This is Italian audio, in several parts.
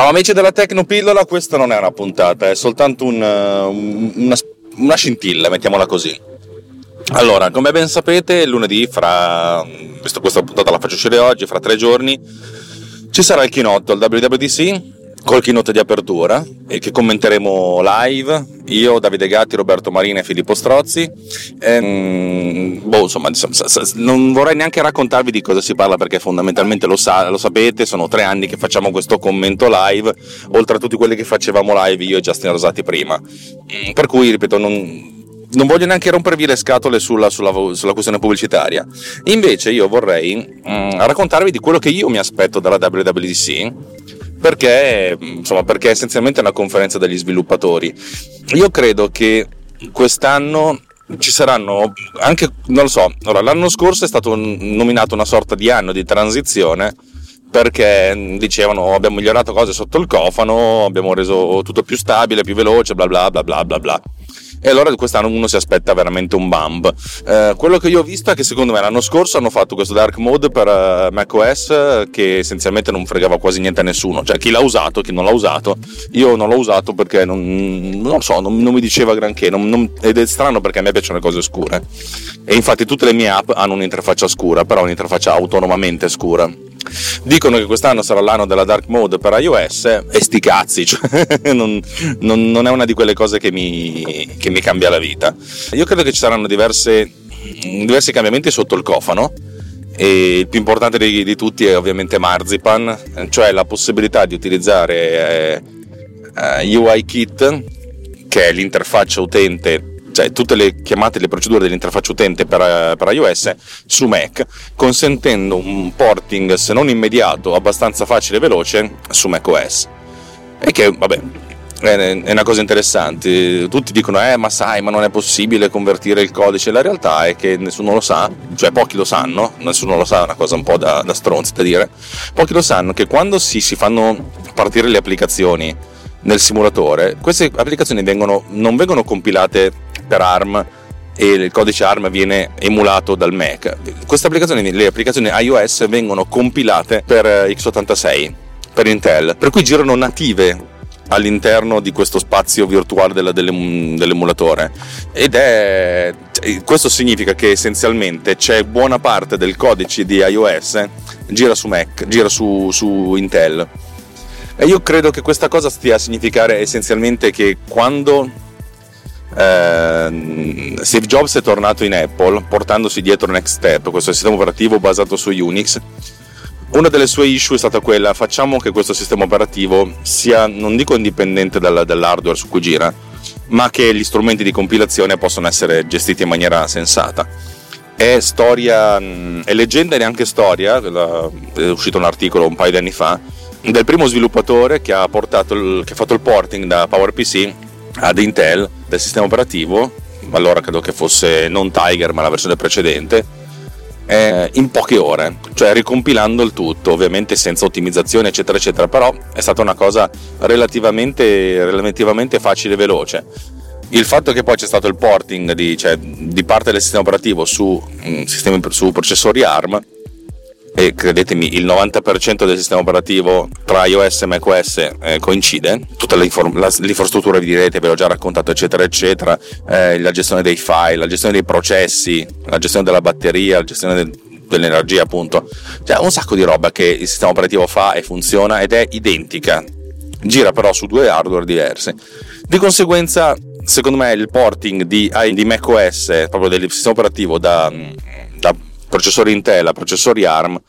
Ciao amici della Tecnopillola, questa non è una puntata, è soltanto un, una, una scintilla, mettiamola così. Allora, come ben sapete, lunedì, fra, visto questa puntata la faccio uscire oggi, fra tre giorni, ci sarà il keynote al WWDC col keynote di apertura e che commenteremo live io, Davide Gatti, Roberto Marina e Filippo Strozzi. Ehm, boh, insomma, non vorrei neanche raccontarvi di cosa si parla perché fondamentalmente lo, sa, lo, sapete sono tre anni che facciamo questo commento live. Oltre a tutti quelli che facevamo live io e Justin Rosati prima. Mm, per cui ripeto non non voglio neanche rompervi le scatole sulla, sulla, sulla questione pubblicitaria. Invece io vorrei mm, raccontarvi di quello che io mi aspetto dalla WWDC perché, insomma, perché essenzialmente è una conferenza degli sviluppatori. Io credo che quest'anno ci saranno anche, non lo so, allora, l'anno scorso è stato nominato una sorta di anno di transizione perché dicevano abbiamo migliorato cose sotto il cofano, abbiamo reso tutto più stabile, più veloce, bla bla bla bla bla bla e allora quest'anno uno si aspetta veramente un bump. Eh, quello che io ho visto è che secondo me l'anno scorso hanno fatto questo dark mode per uh, macOS che essenzialmente non fregava quasi niente a nessuno, cioè chi l'ha usato, chi non l'ha usato, io non l'ho usato perché non, non so, non, non, mi diceva granché non, ed è strano perché a me piacciono le cose scure. E infatti tutte le mie app hanno un'interfaccia scura, però un'interfaccia autonomamente scura. Dicono che quest'anno sarà l'anno della dark mode per iOS e sti cazzi, cioè, non, non, non, è una di quelle cose che mi, che mi, cambia la vita. Io credo che ci saranno diverse, diversi cambiamenti sotto il cofano e il più importante di, di, tutti è ovviamente Marzipan, cioè la possibilità di utilizzare eh, eh UI Kit, che è l'interfaccia utente cioè tutte le chiamate le procedure dell'interfaccia utente per, per, iOS su Mac, consentendo un porting se non immediato, abbastanza facile e veloce su macOS. E che, vabbè, è una cosa interessante. Tutti dicono, eh, ma sai, ma non è possibile convertire il codice. La realtà è che nessuno lo sa, cioè pochi lo sanno, nessuno lo sa, è una cosa un po' da, da stronzi da dire. Pochi lo sanno che quando si, si fanno partire le applicazioni nel simulatore, queste applicazioni vengono, non vengono compilate per ARM e il codice ARM viene emulato dal Mac. Queste applicazioni, le applicazioni iOS vengono compilate per eh, x86, per Intel, per cui girano native all'interno di questo spazio virtuale della, dell'emulatore ed è questo significa che essenzialmente c'è buona parte del codice di iOS gira su Mac, gira su, su Intel e io credo che questa cosa stia a significare essenzialmente che quando eh, Steve Jobs è tornato in Apple portandosi dietro Next Step, questo sistema operativo basato su Unix. Una delle sue issue è stata quella, facciamo che questo sistema operativo sia, non dico indipendente dal, dall'hardware su cui gira, ma che gli strumenti di compilazione possano essere gestiti in maniera sensata. È storia, è leggenda e neanche storia, è uscito un articolo un paio di anni fa, del primo sviluppatore che ha, il, che ha fatto il porting da PowerPC ad Intel del sistema operativo, allora credo che fosse non Tiger ma la versione precedente, eh, in poche ore, cioè ricompilando il tutto, ovviamente senza ottimizzazione eccetera eccetera, però è stata una cosa relativamente, relativamente facile e veloce. Il fatto che poi c'è stato il porting di, cioè, di parte del sistema operativo su, mm, sistemi, su processori ARM e credetemi il 90% del sistema operativo tra iOS e macOS eh, coincide, tutta l'infrastruttura vi direte, ve l'ho già raccontato eccetera eccetera, eh, la gestione dei file, la gestione dei processi, la gestione della batteria, la gestione del, dell'energia appunto, cioè un sacco di roba che il sistema operativo fa e funziona ed è identica, gira però su due hardware diversi. Di conseguenza secondo me il porting di, di macOS, proprio del sistema operativo da, da processori Intel processori ARM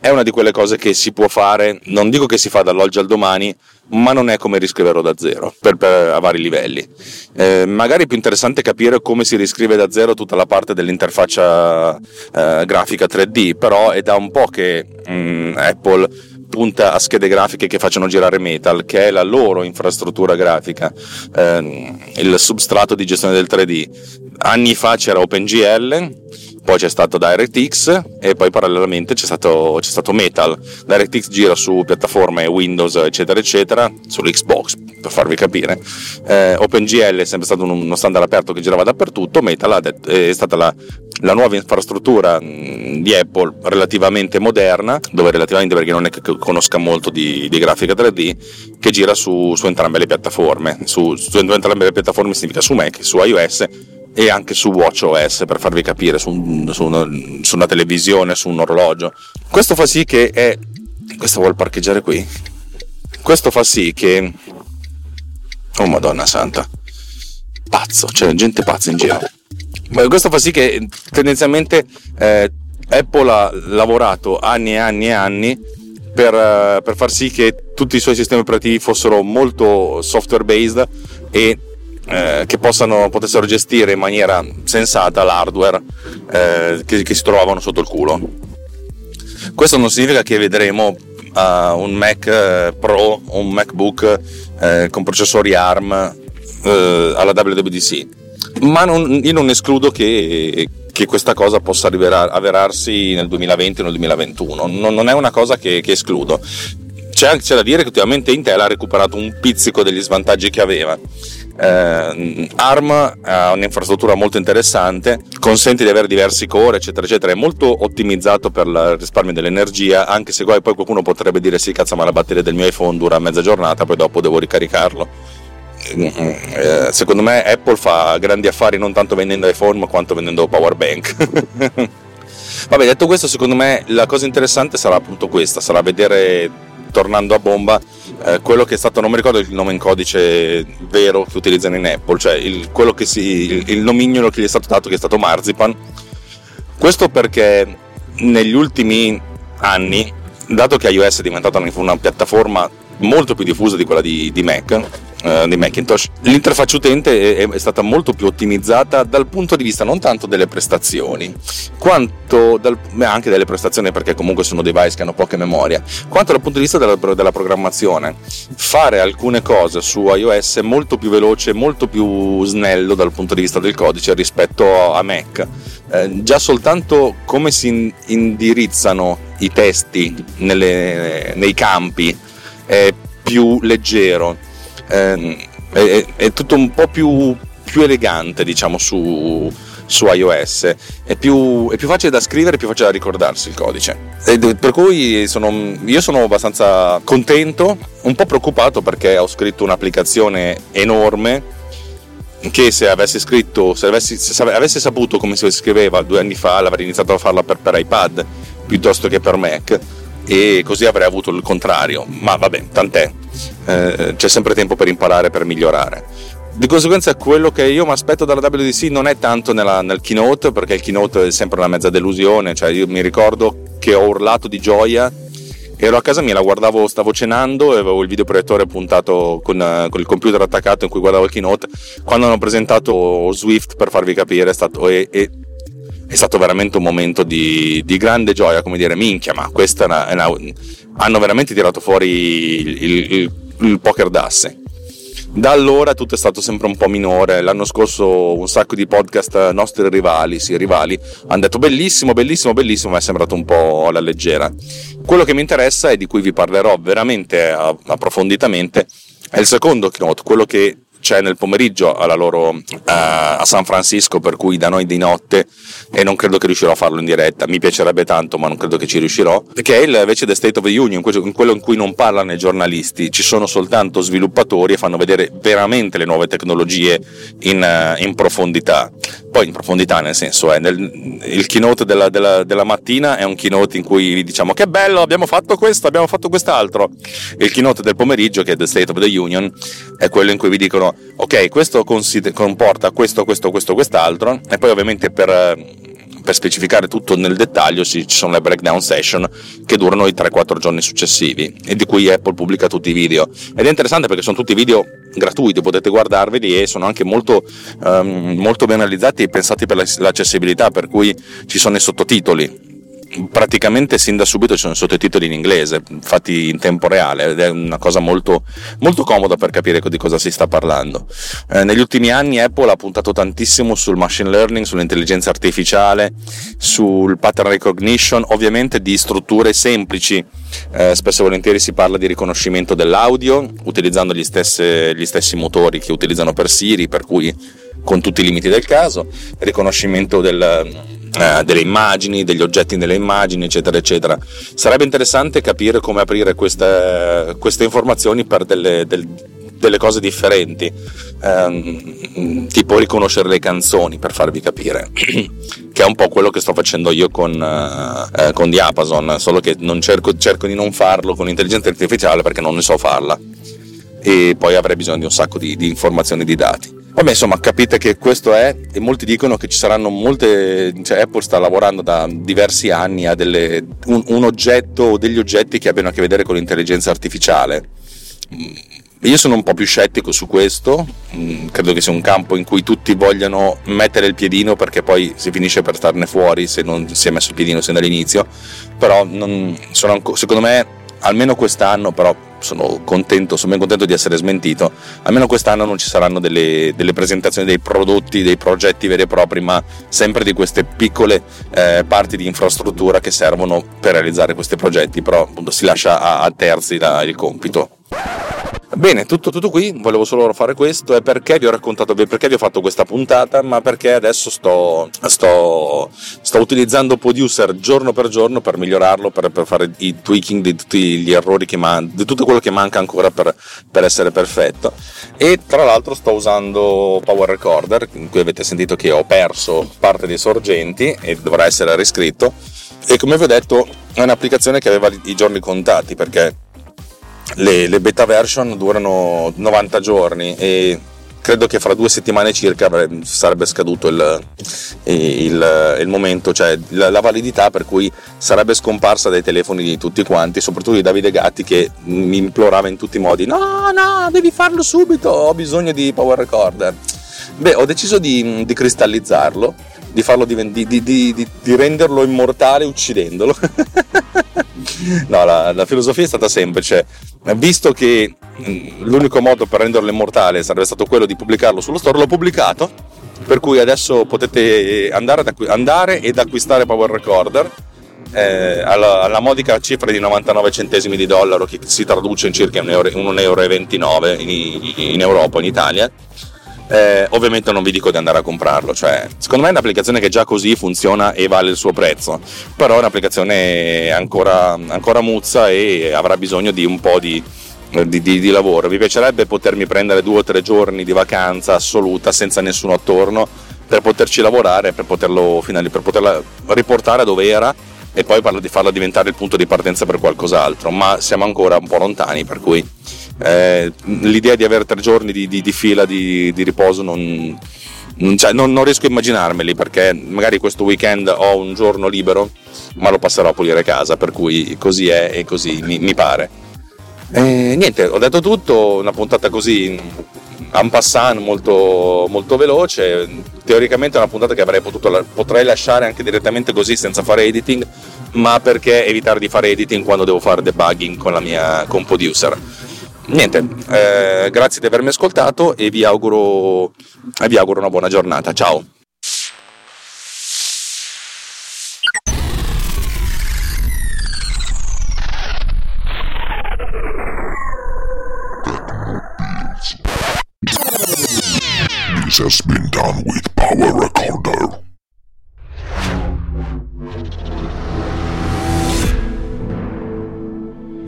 è una di quelle cose che si può fare, non dico che si fa dall'oggi al domani, ma non è come riscriverlo da zero per, per a vari livelli. Eh, magari è più interessante capire come si riscrive da zero tutta la parte dell'interfaccia eh, grafica 3D, però è da un po' che mh, mm, Apple punta a schede grafiche che facciano girare Metal, che è la loro infrastruttura grafica, eh, il substrato di gestione del 3D. Anni fa c'era OpenGL poi c'è stato DirectX e poi parallelamente c'è stato, c'è stato Metal. DirectX gira su piattaforme Windows eccetera eccetera, sull'Xbox per farvi capire. Eh, OpenGL è sempre stato uno standard aperto che girava dappertutto, Metal è stata la, la nuova infrastruttura di Apple relativamente moderna, dove relativamente perché non è che conosca molto di, di grafica 3D, che gira su, su entrambe le piattaforme. Su, su, entrambe le piattaforme significa su Mac, su iOS e anche su WatchOS per farvi capire, su, su, una, su una televisione, su un orologio. Questo fa sì che è... Questo vuol parcheggiare qui? Questo fa sì che... Oh madonna santa. Pazzo, c'è gente pazza in giro. Questo fa sì che tendenzialmente eh, Apple ha lavorato anni e anni e anni per, eh, per, far sì che tutti i suoi sistemi operativi fossero molto software based e eh, che possano, potessero gestire in maniera sensata l'hardware eh, che, che, si trovavano sotto il culo. Questo non significa che vedremo uh, un Mac eh, Pro o un MacBook eh, con processori ARM alla WWDC ma non, io non escludo che, che, questa cosa possa avverarsi nel 2020 o nel 2021, non, non è una cosa che, che escludo. C'è, c'è, da dire che ultimamente Intel ha recuperato un pizzico degli svantaggi che aveva. Eh, ARM ha un'infrastruttura molto interessante, consente di avere diversi core, eccetera, eccetera. È molto ottimizzato per il risparmio dell'energia, anche se poi qualcuno potrebbe dire: Sì, cazzo, ma la batteria del mio iPhone dura mezza giornata, poi dopo devo ricaricarlo eh, secondo me Apple fa grandi affari non tanto vendendo iPhone ma quanto vendendo power bank. Vabbè, detto questo, secondo me la cosa interessante sarà appunto questa, sarà vedere, tornando a bomba, eh, quello che è stato, non mi ricordo il nome in codice vero che utilizzano in Apple, cioè il, si, il, il nomignolo che gli è stato dato, che è stato Marzipan. Questo perché negli ultimi anni, dato che iOS è diventata una piattaforma molto più diffusa di quella di, di Mac, uh, di Macintosh, l'interfaccia utente è, è, stata molto più ottimizzata dal punto di vista non tanto delle prestazioni, quanto dal, anche delle prestazioni perché comunque sono device che hanno poca memoria, quanto dal punto di vista della, della programmazione. Fare alcune cose su iOS è molto più veloce, molto più snello dal punto di vista del codice rispetto a Mac. Eh, già soltanto come si indirizzano i testi nelle, nei campi è più leggero, è, è, è tutto un po' più, più elegante diciamo su, su iOS. È più, è più, facile da scrivere più facile da ricordarsi il codice. E per cui sono, io sono abbastanza contento un po' preoccupato perché ho scritto un'applicazione enorme che se avessi scritto se avessi, se avessi saputo come si scriveva due anni fa l'avrei iniziato a farla per, per iPad piuttosto che per Mac e così avrei avuto il contrario, ma vabbè, tant'è, eh, c'è sempre tempo per imparare, per migliorare. Di conseguenza quello che io mi aspetto dalla WDC non è tanto nella, nel keynote, perché il keynote è sempre una mezza delusione, cioè io mi ricordo che ho urlato di gioia ero a casa mia, la guardavo, stavo cenando e avevo il videoproiettore puntato con, con, il computer attaccato in cui guardavo il keynote. Quando hanno presentato Swift, per farvi capire, è stato, e, e è stato veramente un momento di, di grande gioia, come dire, minchia, ma questa è una, è una, hanno veramente tirato fuori il, il, il, il poker d'asse. Da allora tutto è stato sempre un po' minore. L'anno scorso un sacco di podcast nostri rivali, sì, rivali, hanno detto bellissimo, bellissimo, bellissimo, ma è sembrato un po' alla leggera. Quello che mi interessa e di cui vi parlerò veramente approfonditamente è il secondo keynote, quello che c'è nel pomeriggio loro, uh, a San Francisco, per cui da noi di notte, e non credo che riuscirò a farlo in diretta. Mi piacerebbe tanto, ma non credo che ci riuscirò. Che è invece The State of the Union, quello in cui non parlano i giornalisti, ci sono soltanto sviluppatori e fanno vedere veramente le nuove tecnologie in, uh, in profondità. Poi in profondità, nel senso, è nel, il keynote della, della, della, mattina è un keynote in cui diciamo che bello, abbiamo fatto questo, abbiamo fatto quest'altro. Il keynote del pomeriggio, che è The State of the Union, è quello in cui vi dicono ok, questo comporta questo, questo, questo, quest'altro, e poi ovviamente per, per specificare tutto nel dettaglio ci sono le breakdown session che durano i 3-4 giorni successivi e di cui Apple pubblica tutti i video. Ed è interessante perché sono tutti video gratuiti, potete guardarveli e sono anche molto, um, molto ben realizzati e pensati per l'accessibilità, per cui ci sono i sottotitoli praticamente sin da subito ci sono sottotitoli in inglese, fatti in tempo reale, ed è una cosa molto, molto comoda per capire di cosa si sta parlando. Eh, negli ultimi anni Apple ha puntato tantissimo sul machine learning, sull'intelligenza artificiale, sul pattern recognition, ovviamente di strutture semplici. Eh, spesso e volentieri si parla di riconoscimento dell'audio utilizzando gli, stesse, gli stessi motori che utilizzano per Siri, per cui con tutti i limiti del caso, riconoscimento del, eh, delle immagini, degli oggetti nelle immagini, eccetera, eccetera. Sarebbe interessante capire come aprire queste, queste informazioni per delle, del, delle cose differenti, ehm, tipo riconoscere le canzoni per farvi capire, che è un po' quello che sto facendo io con, eh, con Diapason, solo che cerco, cerco, di non farlo con l'intelligenza artificiale perché non ne so farla e poi avrei bisogno di un sacco di, di informazioni di dati. Vabbè, insomma, capite che questo è, e molti dicono che ci saranno molte, cioè Apple sta lavorando da diversi anni a delle, un, un oggetto o degli oggetti che abbiano a che vedere con l'intelligenza artificiale. Mm, io sono un po' più scettico su questo, mm, credo che sia un campo in cui tutti vogliano mettere il piedino perché poi si finisce per starne fuori se non si è messo il piedino sin dall'inizio, però non, sono, secondo me almeno quest'anno però sono contento, sono ben contento di essere smentito. Almeno quest'anno non ci saranno delle, delle presentazioni dei prodotti, dei progetti veri e propri, ma sempre di queste piccole eh, parti di infrastruttura che servono per realizzare questi progetti, però appunto si lascia a, a terzi la, il compito. Bene, tutto, tutto, qui, volevo solo fare questo e perché vi ho raccontato, perché vi ho fatto questa puntata, ma perché adesso sto, sto, sto utilizzando Producer giorno per giorno per migliorarlo, per, per, fare i tweaking di tutti gli errori che man- di tutto quello che manca ancora per, per essere perfetto. E tra l'altro sto usando Power Recorder, in cui avete sentito che ho perso parte dei sorgenti e dovrà essere riscritto. E come vi ho detto, è un'applicazione che aveva i giorni contati perché le, le, beta version durano 90 giorni e credo che fra due settimane circa sarebbe scaduto il, il, il momento, cioè la, la, validità per cui sarebbe scomparsa dai telefoni di tutti quanti, soprattutto di Davide Gatti che mi implorava in tutti i modi, no, no, devi farlo subito, ho bisogno di Power Recorder. Beh, ho deciso di, di cristallizzarlo, di, farlo, di, di, di renderlo immortale uccidendolo. no, la, la, filosofia è stata semplice. Visto che l'unico modo per renderlo immortale sarebbe stato quello di pubblicarlo sullo store, l'ho pubblicato. Per cui adesso potete andare, ad, andare ed acquistare Power Recorder eh, alla, alla, modica cifra di 99 centesimi di dollaro, che si traduce in circa 1,29 euro in, in Europa, in Italia eh, ovviamente non vi dico di andare a comprarlo, cioè, secondo me è un'applicazione che già così funziona e vale il suo prezzo, però è un'applicazione ancora, ancora muzza e avrà bisogno di un po' di, di, di, di, lavoro. Mi piacerebbe potermi prendere due o tre giorni di vacanza assoluta senza nessuno attorno per poterci lavorare, per, poterlo, per poterla riportare dove era e poi farla diventare il punto di partenza per qualcos'altro, ma siamo ancora un po' lontani, per cui eh, l'idea di avere tre giorni di, di, di fila di, di riposo non, non, non, non, riesco a immaginarmeli perché magari questo weekend ho un giorno libero ma lo passerò a pulire casa per cui così è e così mi, mi pare. E, niente ho detto tutto una puntata così en passant molto, molto veloce. Teoricamente è una puntata che avrei potuto potrei lasciare anche direttamente così senza fare editing ma perché evitare di fare editing quando devo fare debugging con la mia con producer niente, eh, grazie di avermi ascoltato e vi auguro, vi auguro una buona giornata. Ciao. Has been done with